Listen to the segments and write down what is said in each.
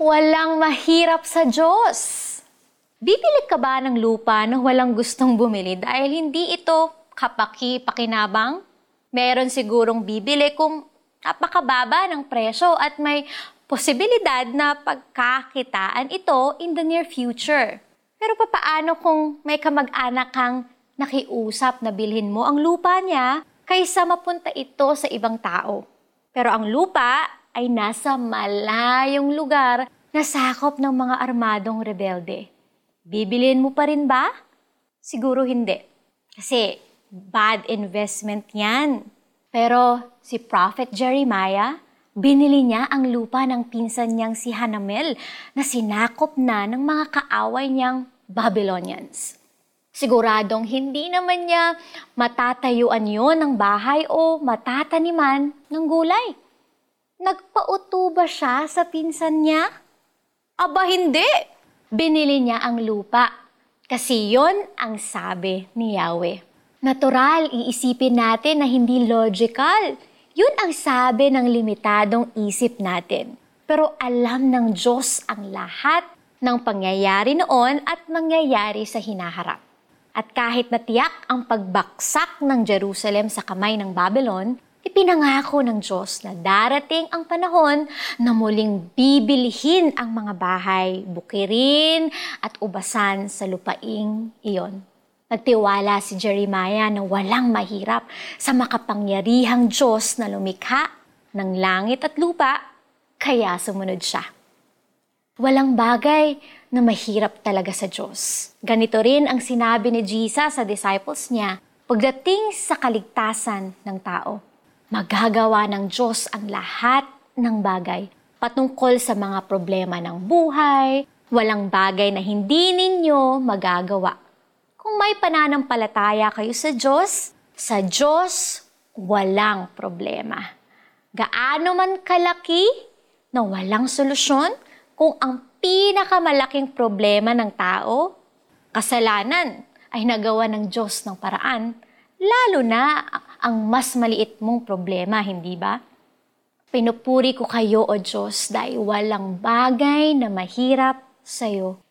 Walang mahirap sa Diyos. Bibili ka ba ng lupa na walang gustong bumili dahil hindi ito kapaki-pakinabang? Meron sigurong bibili kung napakababa ng presyo at may posibilidad na pagkakitaan ito in the near future. Pero papaano kung may kamag-anak kang nakiusap na bilhin mo ang lupa niya kaysa mapunta ito sa ibang tao? Pero ang lupa ay nasa malayong lugar na sakop ng mga armadong rebelde. Bibilin mo pa rin ba? Siguro hindi. Kasi bad investment yan. Pero si Prophet Jeremiah, binili niya ang lupa ng pinsan niyang si Hanamel na sinakop na ng mga kaaway niyang Babylonians. Siguradong hindi naman niya matatayuan yon ng bahay o matataniman ng gulay. Nagpauto ba siya sa pinsan niya? Aba hindi! binili niya ang lupa. Kasi yon ang sabi ni Yahweh. Natural, iisipin natin na hindi logical. Yun ang sabi ng limitadong isip natin. Pero alam ng Diyos ang lahat ng pangyayari noon at mangyayari sa hinaharap. At kahit natiyak ang pagbaksak ng Jerusalem sa kamay ng Babylon, Ipinangako ng Diyos na darating ang panahon na muling bibilihin ang mga bahay, bukirin at ubasan sa lupaing iyon. Nagtiwala si Jeremiah na walang mahirap sa makapangyarihang Diyos na lumikha ng langit at lupa, kaya sumunod siya. Walang bagay na mahirap talaga sa Diyos. Ganito rin ang sinabi ni Jesus sa disciples niya pagdating sa kaligtasan ng tao magagawa ng Diyos ang lahat ng bagay patungkol sa mga problema ng buhay, walang bagay na hindi ninyo magagawa. Kung may pananampalataya kayo sa Diyos, sa Diyos walang problema. Gaano man kalaki na walang solusyon kung ang pinakamalaking problema ng tao, kasalanan, ay nagawa ng Diyos ng paraan lalo na ang mas maliit mong problema, hindi ba? Pinupuri ko kayo, O Diyos, dahil walang bagay na mahirap sa'yo.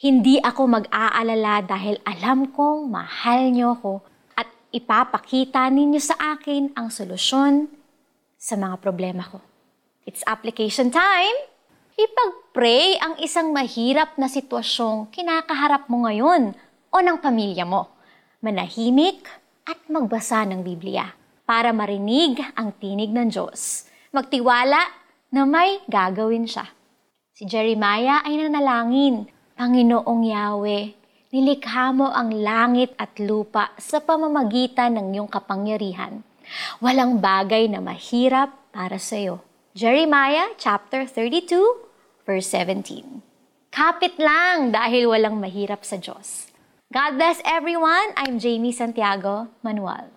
Hindi ako mag-aalala dahil alam kong mahal niyo ko at ipapakita ninyo sa akin ang solusyon sa mga problema ko. It's application time! Ipag-pray ang isang mahirap na sitwasyong kinakaharap mo ngayon o ng pamilya mo. Manahimik, at magbasa ng Biblia para marinig ang tinig ng Diyos. Magtiwala na may gagawin siya. Si Jeremiah ay nanalangin, Panginoong Yahweh, nilikha mo ang langit at lupa sa pamamagitan ng iyong kapangyarihan. Walang bagay na mahirap para sa iyo. Jeremiah chapter 32 verse 17. Kapit lang dahil walang mahirap sa Diyos. God bless everyone. I'm Jamie Santiago Manuel.